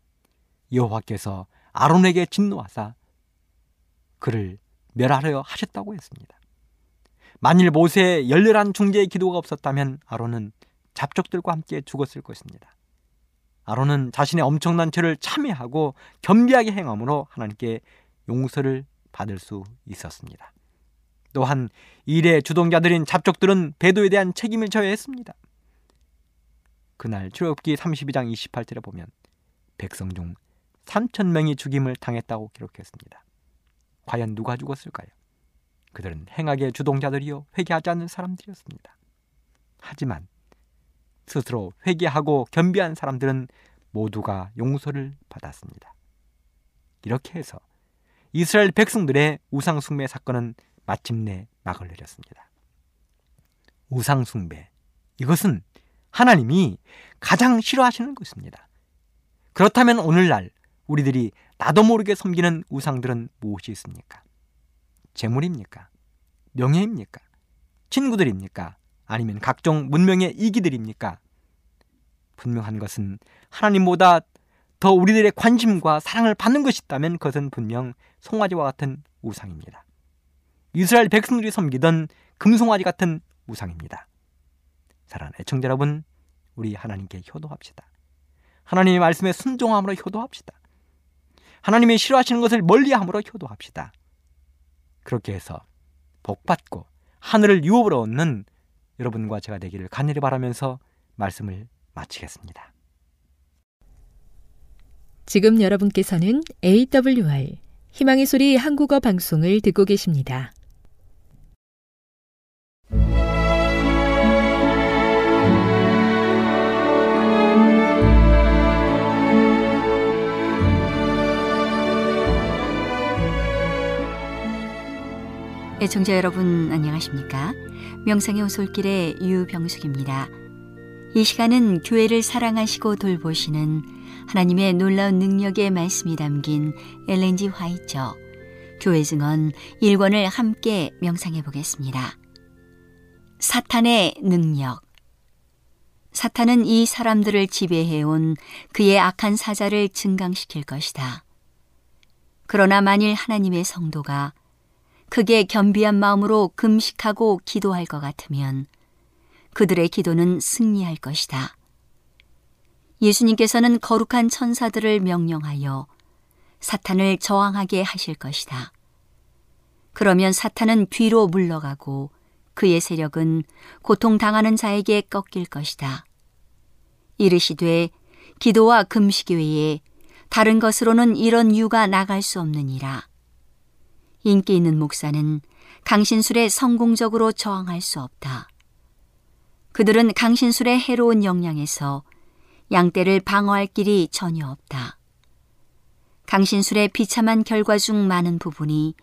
여호와께서 아론에게 진노하사 그를 멸하려 하셨다고 했습니다. 만일 모세의 열렬한 중재의 기도가 없었다면 아론은 잡족들과 함께 죽었을 것입니다. 아론은 자신의 엄청난 죄를 참회하고 겸비하게 행함으로 하나님께 용서를 받을 수 있었습니다. 또한 일의 주동자들인 잡족들은 배도에 대한 책임을 져야 했습니다. 그날 출애굽기 32장 28절에 보면 백성 중 3천 명이 죽임을 당했다고 기록했습니다. 과연 누가 죽었을까요? 그들은 행악의 주동자들이요 회개하지 않는 사람들이었습니다. 하지만 스스로 회개하고 겸비한 사람들은 모두가 용서를 받았습니다. 이렇게 해서 이스라엘 백성들의 우상숭배 사건은 마침내 막을 내렸습니다. 우상숭배. 이것은 하나님이 가장 싫어하시는 것입니다. 그렇다면 오늘날 우리들이 나도 모르게 섬기는 우상들은 무엇이 있습니까? 재물입니까? 명예입니까? 친구들입니까? 아니면 각종 문명의 이기들입니까? 분명한 것은 하나님보다 더 우리들의 관심과 사랑을 받는 것이 있다면 그것은 분명 송아지와 같은 우상입니다. 이스라엘 백성들이 섬기던 금송아지 같은 우상입니다. 사랑하는 애청자 여러분, 우리 하나님께 효도합시다. 하나님의 말씀에 순종함으로 효도합시다. 하나님이 싫어하시는 것을 멀리함으로 효도합시다. 그렇게 해서 복받고 하늘을 유업으로 얻는 여러분과 제가 되기를 간절히 바라면서 말씀을 마치겠습니다. 지금 여러분께서는 AWR 희망의 소리 한국어 방송을 듣고 계십니다. 애청자 여러분 안녕하십니까? 명상의 오솔길의 유병숙입니다. 이 시간은 교회를 사랑하시고 돌보시는 하나님의 놀라운 능력의 말씀이 담긴 엘렌지 화이처 교회 증언 1권을 함께 명상해 보겠습니다. 사탄의 능력 사탄은 이 사람들을 지배해온 그의 악한 사자를 증강시킬 것이다. 그러나 만일 하나님의 성도가 크게 겸비한 마음으로 금식하고 기도할 것 같으면 그들의 기도는 승리할 것이다. 예수님께서는 거룩한 천사들을 명령하여 사탄을 저항하게 하실 것이다. 그러면 사탄은 뒤로 물러가고 그의 세력은 고통당하는 자에게 꺾일 것이다. 이르시되 기도와 금식 외에 다른 것으로는 이런 유가 나갈 수 없느니라. 인기 있는 목사는 강신술에 성공적으로 저항할 수 없다. 그들은 강신술의 해로운 영향에서 양떼를 방어할 길이 전혀 없다. 강신술의 비참한 결과 중 많은 부분이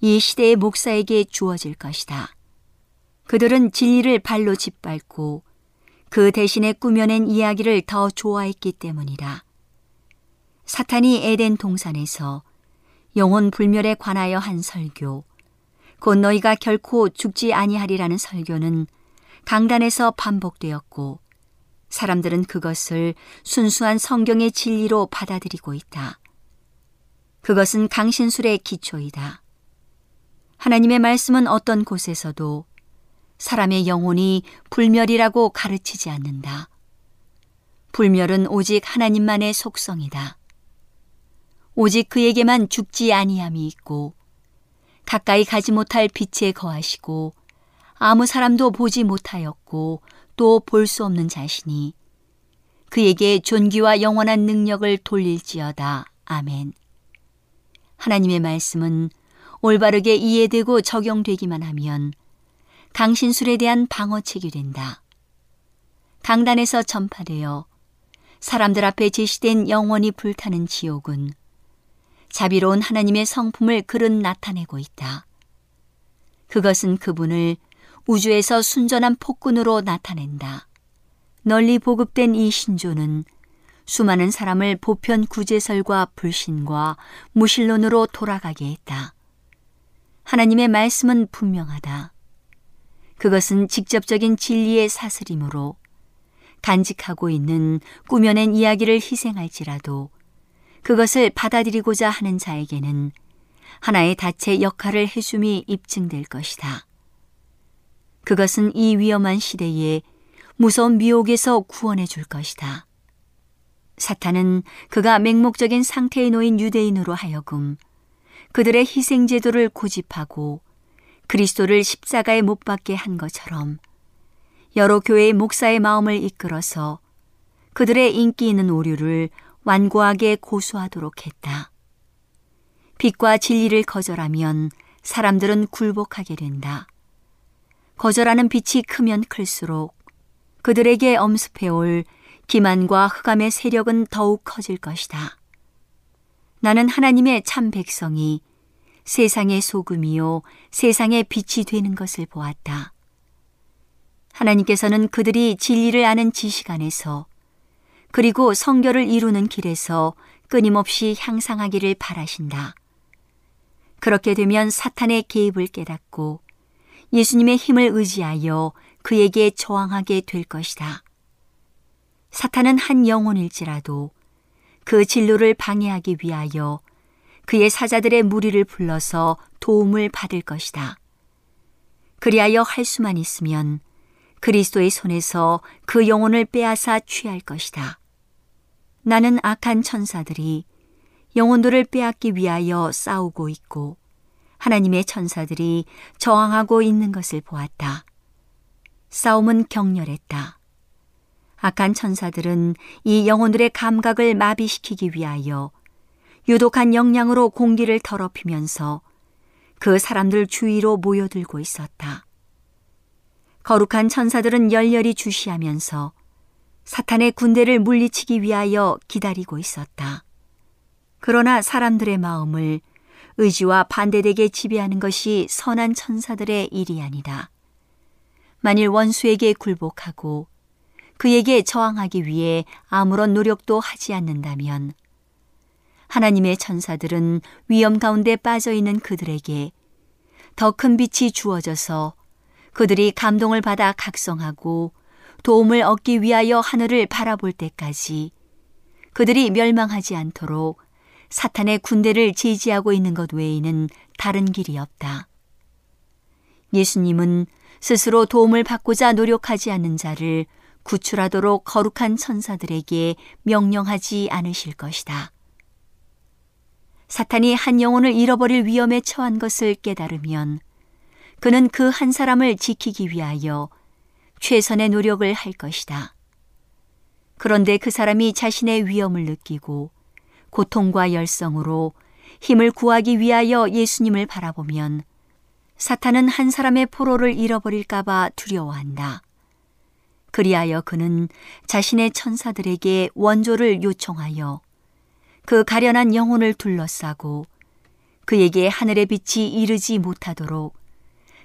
이 시대의 목사에게 주어질 것이다. 그들은 진리를 발로 짓밟고 그 대신에 꾸며낸 이야기를 더 좋아했기 때문이다. 사탄이 에덴 동산에서 영혼 불멸에 관하여 한 설교, 곧 너희가 결코 죽지 아니하리라는 설교는 강단에서 반복되었고 사람들은 그것을 순수한 성경의 진리로 받아들이고 있다. 그것은 강신술의 기초이다. 하나님의 말씀은 어떤 곳에서도 사람의 영혼이 불멸이라고 가르치지 않는다. 불멸은 오직 하나님만의 속성이다. 오직 그에게만 죽지 아니함이 있고 가까이 가지 못할 빛에 거하시고 아무 사람도 보지 못하였고 또 볼 수 없는 자신이 그에게 존귀와 영원한 능력을 돌릴지어다. 아멘. 하나님의 말씀은 올바르게 이해되고 적용되기만 하면 강신술에 대한 방어책이 된다. 강단에서 전파되어 사람들 앞에 제시된 영원히 불타는 지옥은 자비로운 하나님의 성품을 그른 나타내고 있다. 그것은 그분을 우주에서 순전한 폭군으로 나타낸다. 널리 보급된 이 신조는 수많은 사람을 보편 구제설과 불신과 무신론으로 돌아가게 했다. 하나님의 말씀은 분명하다. 그것은 직접적인 진리의 사슬이므로 간직하고 있는 꾸며낸 이야기를 희생할지라도 그것을 받아들이고자 하는 자에게는 하나의 닻의 역할을 해줌이 입증될 것이다. 그것은 이 위험한 시대에 무서운 미혹에서 구원해 줄 것이다. 사탄은 그가 맹목적인 상태에 놓인 유대인으로 하여금 그들의 희생제도를 고집하고 그리스도를 십자가에 못 박게 한 것처럼 여러 교회의 목사의 마음을 이끌어서 그들의 인기 있는 오류를 완고하게 고수하도록 했다. 빛과 진리를 거절하면 사람들은 굴복하게 된다. 거절하는 빛이 크면 클수록 그들에게 엄습해올 기만과 흑암의 세력은 더욱 커질 것이다. 나는 하나님의 참 백성이 세상의 소금이요 세상의 빛이 되는 것을 보았다. 하나님께서는 그들이 진리를 아는 지식 안에서 그리고 성결을 이루는 길에서 끊임없이 향상하기를 바라신다. 그렇게 되면 사탄의 개입을 깨닫고 예수님의 힘을 의지하여 그에게 저항하게 될 것이다. 사탄은 한 영혼일지라도 그 진로를 방해하기 위하여 그의 사자들의 무리를 불러서 도움을 받을 것이다. 그리하여 할 수만 있으면 그리스도의 손에서 그 영혼을 빼앗아 취할 것이다. 나는 악한 천사들이 영혼들을 빼앗기 위하여 싸우고 있고 하나님의 천사들이 저항하고 있는 것을 보았다. 싸움은 격렬했다. 악한 천사들은 이 영혼들의 감각을 마비시키기 위하여 유독한 역량으로 공기를 더럽히면서 그 사람들 주위로 모여들고 있었다. 거룩한 천사들은 열렬히 주시하면서 사탄의 군대를 물리치기 위하여 기다리고 있었다. 그러나 사람들의 마음을 의지와 반대되게 지배하는 것이 선한 천사들의 일이 아니다. 만일 원수에게 굴복하고 그에게 저항하기 위해 아무런 노력도 하지 않는다면 하나님의 천사들은 위험 가운데 빠져 있는 그들에게 더 큰 빛이 주어져서 그들이 감동을 받아 각성하고 도움을 얻기 위하여 하늘을 바라볼 때까지 그들이 멸망하지 않도록 사탄의 군대를 제지하고 있는 것 외에는 다른 길이 없다. 예수님은 스스로 도움을 받고자 노력하지 않는 자를 구출하도록 거룩한 천사들에게 명령하지 않으실 것이다. 사탄이 한 영혼을 잃어버릴 위험에 처한 것을 깨달으면 그는 그 한 사람을 지키기 위하여 최선의 노력을 할 것이다. 그런데 그 사람이 자신의 위험을 느끼고 고통과 열성으로 힘을 구하기 위하여 예수님을 바라보면 사탄은 한 사람의 포로를 잃어버릴까봐 두려워한다. 그리하여 그는 자신의 천사들에게 원조를 요청하여 그 가련한 영혼을 둘러싸고 그에게 하늘의 빛이 이르지 못하도록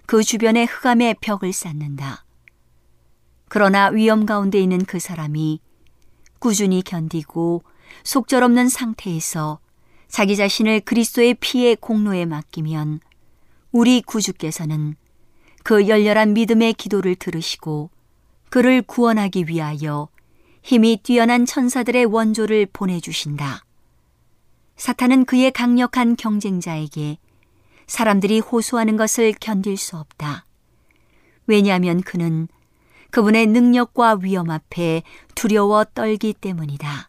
그 주변에 흑암의 벽을 쌓는다. 그러나 위험 가운데 있는 그 사람이 꾸준히 견디고 속절없는 상태에서 자기 자신을 그리스도의 피의 공로에 맡기면 우리 구주께서는 그 열렬한 믿음의 기도를 들으시고 그를 구원하기 위하여 힘이 뛰어난 천사들의 원조를 보내주신다. 사탄은 그의 강력한 경쟁자에게 사람들이 호소하는 것을 견딜 수 없다. 왜냐하면 그는 그분의 능력과 위험 앞에 두려워 떨기 때문이다.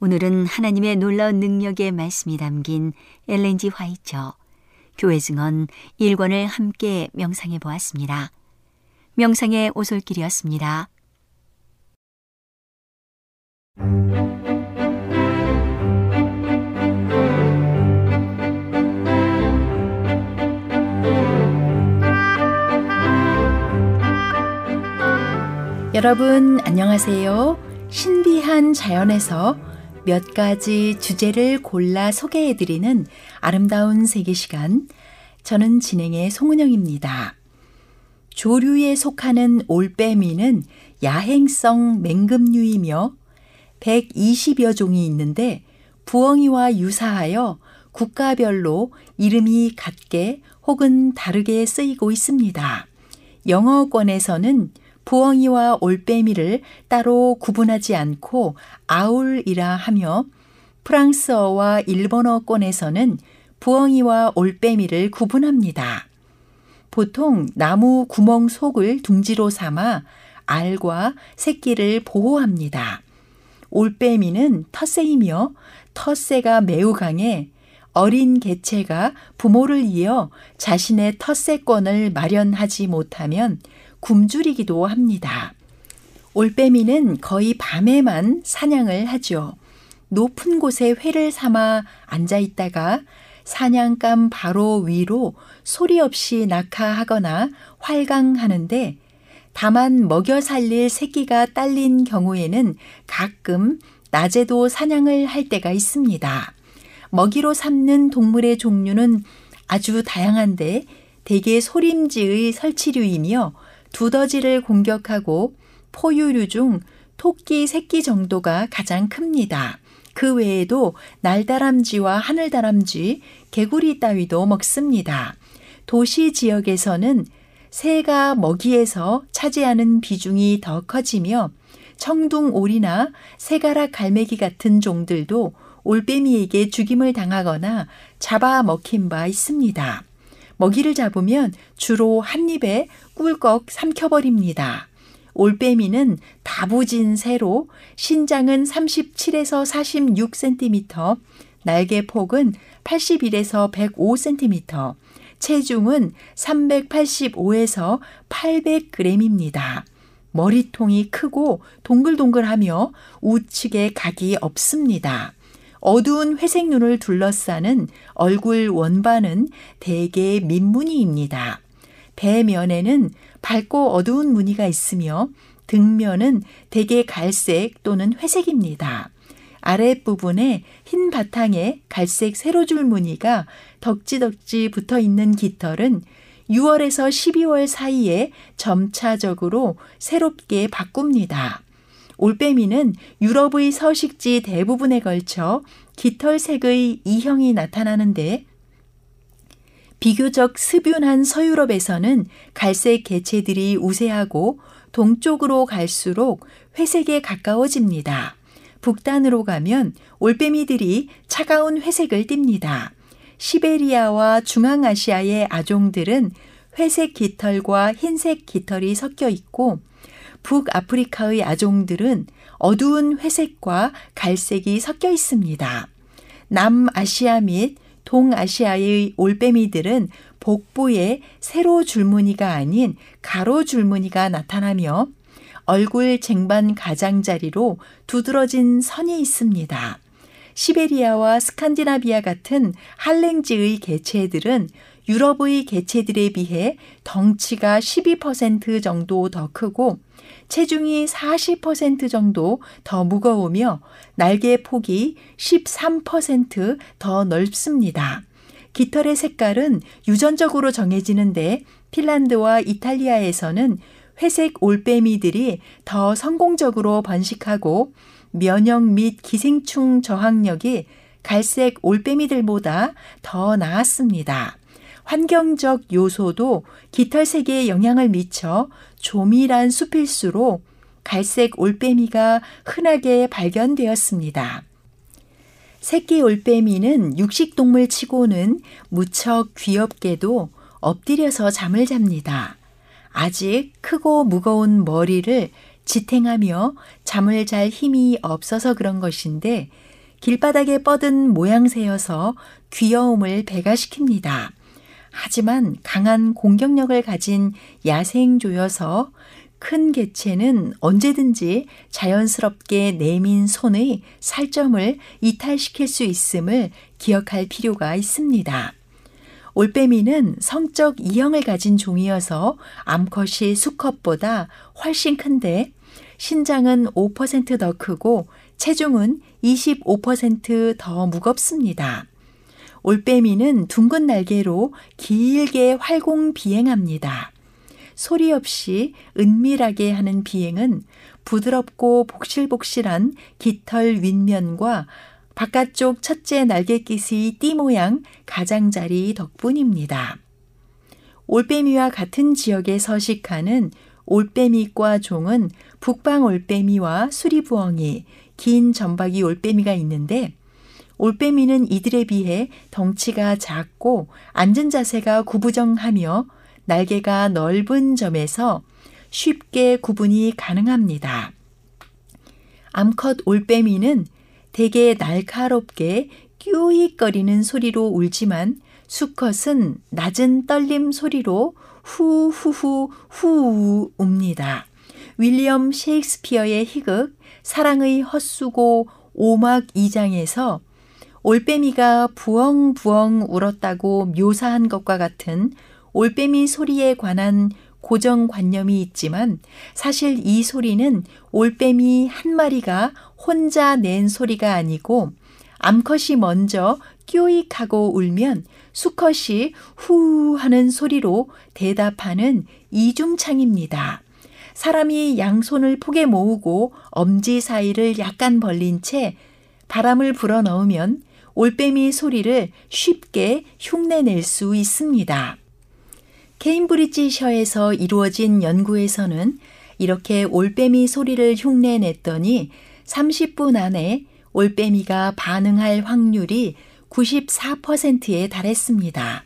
오늘은 하나님의 놀라운 능력의 말씀이 담긴 엘렌지 화이처 교회 증언 1권을 함께 명상해 보았습니다. 명상의 오솔길이었습니다. 여러분 안녕하세요. 신비한 자연에서 몇 가지 주제를 골라 소개해드리는 아름다운 세계 시간. 저는 진행의 송은영입니다. 조류에 속하는 올빼미는 야행성 맹금류이며 120여 종이 있는데 부엉이와 유사하여 국가별로 이름이 같게 혹은 다르게 쓰이고 있습니다. 영어권에서는 부엉이와 올빼미를 따로 구분하지 않고 아울이라 하며 프랑스어와 일본어권에서는 부엉이와 올빼미를 구분합니다. 보통 나무 구멍 속을 둥지로 삼아 알과 새끼를 보호합니다. 올빼미는 텃새이며 텃새가 매우 강해 어린 개체가 부모를 이어 자신의 텃새권을 마련하지 못하면 굶주리기도 합니다. 올빼미는 거의 밤에만 사냥을 하죠. 높은 곳에 회를 삼아 앉아 있다가 사냥감 바로 위로 소리 없이 낙하하거나 활강하는데 다만 먹여 살릴 새끼가 딸린 경우에는 가끔 낮에도 사냥을 할 때가 있습니다. 먹이로 삼는 동물의 종류는 아주 다양한데 대개 소림지의 설치류이며 두더지를 공격하고 포유류 중 토끼 새끼 정도가 가장 큽니다. 그 외에도 날다람쥐와 하늘다람쥐, 개구리 따위도 먹습니다. 도시 지역에서는 새가 먹이에서 차지하는 비중이 더 커지며 청둥오리나 새가락 갈매기 같은 종들도 올빼미에게 죽임을 당하거나 잡아 먹힌 바 있습니다. 먹이를 잡으면 주로 한 입에 꿀꺽 삼켜버립니다. 올빼미는 다부진 새로 신장은 37에서 46cm, 날개 폭은 81에서 105cm, 체중은 385에서 800g입니다. 머리통이 크고 동글동글하며 우측에 각이 없습니다. 어두운 회색 눈을 둘러싸는 얼굴 원반은 대개 민무늬입니다. 배면에는 밝고 어두운 무늬가 있으며 등면은 대개 갈색 또는 회색입니다. 아랫부분에 흰 바탕에 갈색 세로줄 무늬가 덕지덕지 붙어 있는 깃털은 6월에서 12월 사이에 점차적으로 새롭게 바꿉니다. 올빼미는 유럽의 서식지 대부분에 걸쳐 깃털색의 이형이 나타나는데 비교적 습윤한 서유럽에서는 갈색 개체들이 우세하고 동쪽으로 갈수록 회색에 가까워집니다. 북단으로 가면 올빼미들이 차가운 회색을 띱니다. 시베리아와 중앙아시아의 아종들은 회색 깃털과 흰색 깃털이 섞여 있고 북아프리카의 아종들은 어두운 회색과 갈색이 섞여 있습니다. 남아시아 및 동아시아의 올빼미들은 복부에 세로 줄무늬가 아닌 가로 줄무늬가 나타나며 얼굴 쟁반 가장자리로 두드러진 선이 있습니다. 시베리아와 스칸디나비아 같은 한랭지의 개체들은 유럽의 개체들에 비해 덩치가 12% 정도 더 크고 체중이 40% 정도 더 무거우며 날개 폭이 13%더 넓습니다. 깃털의 색깔은 유전적으로 정해지는데 핀란드와 이탈리아에서는 회색 올빼미들이 더 성공적으로 번식하고 면역 및 기생충 저항력이 갈색 올빼미들보다 더 나았습니다. 환경적 요소도 깃털색에 영향을 미쳐 조밀한 숲일수록 갈색 올빼미가 흔하게 발견되었습니다. 새끼 올빼미는 육식동물 치고는 무척 귀엽게도 엎드려서 잠을 잡니다. 아직 크고 무거운 머리를 지탱하며 잠을 잘 힘이 없어서 그런 것인데 길바닥에 뻗은 모양새여서 귀여움을 배가시킵니다. 하지만 강한 공격력을 가진 야생조여서 큰 개체는 언제든지 자연스럽게 내민 손의 살점을 이탈시킬 수 있음을 기억할 필요가 있습니다. 올빼미는 성적 이형을 가진 종이어서 암컷이 수컷보다 훨씬 큰데 신장은 5%더 크고 체중은 25%더 무겁습니다. 올빼미는 둥근 날개로 길게 활공 비행합니다. 소리 없이 은밀하게 하는 비행은 부드럽고 복실복실한 깃털 윗면과 바깥쪽 첫째 날개깃의 띠 모양 가장자리 덕분입니다. 올빼미와 같은 지역에 서식하는 올빼미과 종은 북방 올빼미와 수리부엉이, 긴 점박이 올빼미가 있는데 올빼미는 이들에 비해 덩치가 작고 앉은 자세가 구부정하며 날개가 넓은 점에서 쉽게 구분이 가능합니다. 암컷 올빼미는 대개 날카롭게 끼익거리는 소리로 울지만 수컷은 낮은 떨림 소리로 후후후 후 웁니다. 윌리엄 셰익스피어의 희극 사랑의 헛수고 오막 2장에서 올빼미가 부엉부엉 울었다고 묘사한 것과 같은 올빼미 소리에 관한 고정관념이 있지만 사실 이 소리는 올빼미 한 마리가 혼자 낸 소리가 아니고 암컷이 먼저 끼익하고 울면 수컷이 후 하는 소리로 대답하는 이중창입니다. 사람이 양손을 폭에 모으고 엄지 사이를 약간 벌린 채 바람을 불어 넣으면 올빼미 소리를 쉽게 흉내낼 수 있습니다. 케임브리지셔에서 이루어진 연구에서는 이렇게 올빼미 소리를 흉내냈더니 30분 안에 올빼미가 반응할 확률이 94%에 달했습니다.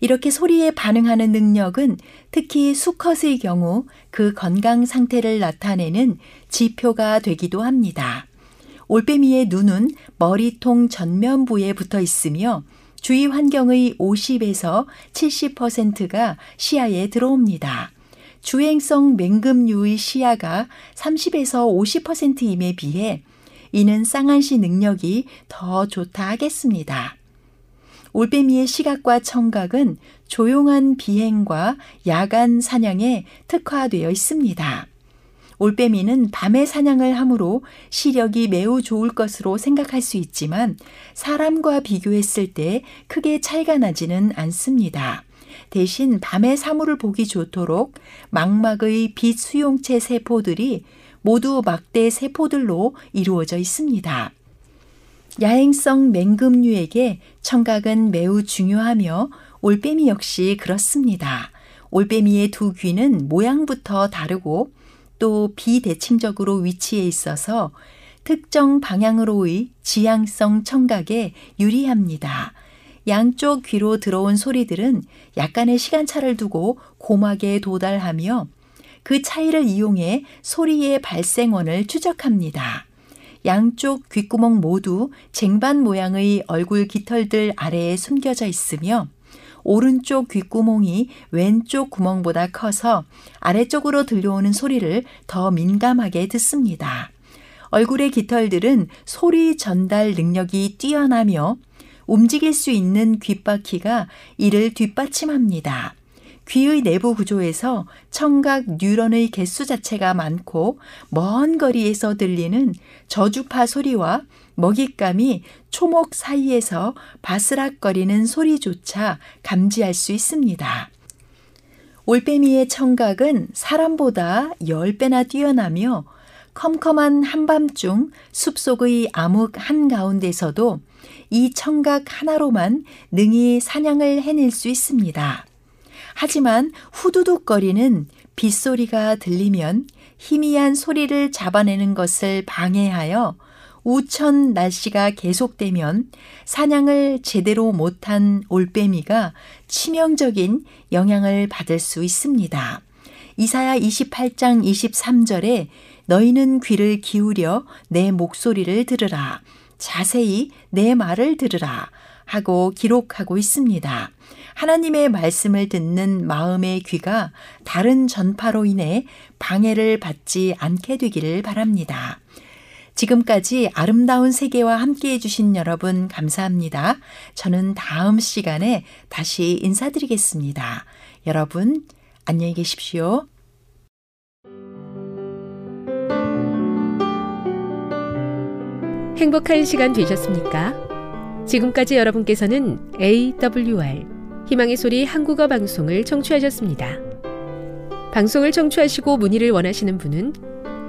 이렇게 소리에 반응하는 능력은 특히 수컷의 경우 그 건강 상태를 나타내는 지표가 되기도 합니다. 올빼미의 눈은 머리통 전면부에 붙어 있으며 주위 환경의 50에서 70%가 시야에 들어옵니다. 주행성 맹금류의 시야가 30에서 50%임에 비해 이는 쌍안시 능력이 더 좋다 하겠습니다. 올빼미의 시각과 청각은 조용한 비행과 야간 사냥에 특화되어 있습니다. 올빼미는 밤에 사냥을 하므로 시력이 매우 좋을 것으로 생각할 수 있지만 사람과 비교했을 때 크게 차이가 나지는 않습니다. 대신 밤에 사물을 보기 좋도록 망막의 빛 수용체 세포들이 모두 막대 세포들로 이루어져 있습니다. 야행성 맹금류에게 청각은 매우 중요하며 올빼미 역시 그렇습니다. 올빼미의 두 귀는 모양부터 다르고 또 비대칭적으로 위치해 있어서 특정 방향으로의 지향성 청각에 유리합니다. 양쪽 귀로 들어온 소리들은 약간의 시간차를 두고 고막에 도달하며 그 차이를 이용해 소리의 발생원을 추적합니다. 양쪽 귓구멍 모두 쟁반 모양의 얼굴 깃털들 아래에 숨겨져 있으며 오른쪽 귓구멍이 왼쪽 구멍보다 커서 아래쪽으로 들려오는 소리를 더 민감하게 듣습니다. 얼굴의 깃털들은 소리 전달 능력이 뛰어나며 움직일 수 있는 귓바퀴가 이를 뒷받침합니다. 귀의 내부 구조에서 청각 뉴런의 개수 자체가 많고 먼 거리에서 들리는 저주파 소리와 먹잇감이 초목 사이에서 바스락거리는 소리조차 감지할 수 있습니다. 올빼미의 청각은 사람보다 10배나 뛰어나며 컴컴한 한밤중 숲속의 암흑 한가운데서도 이 청각 하나로만 능히 사냥을 해낼 수 있습니다. 하지만 후두둑거리는 빗소리가 들리면 희미한 소리를 잡아내는 것을 방해하여 우천 날씨가 계속되면 사냥을 제대로 못한 올빼미가 치명적인 영향을 받을 수 있습니다. 이사야 28장 23절에 너희는 귀를 기울여 내 목소리를 들으라. 자세히 내 말을 들으라. 하고 기록하고 있습니다. 하나님의 말씀을 듣는 마음의 귀가 다른 전파로 인해 방해를 받지 않게 되기를 바랍니다. 지금까지 아름다운 세계와 함께 해주신 여러분 감사합니다. 저는 다음 시간에 다시 인사드리겠습니다. 여러분, 안녕히 계십시오. 행복한 시간 되셨습니까? 지금까지 여러분께서는 AWR 희망의 소리 한국어 방송을 청취하셨습니다. 방송을 청취하시고 문의를 원하시는 분은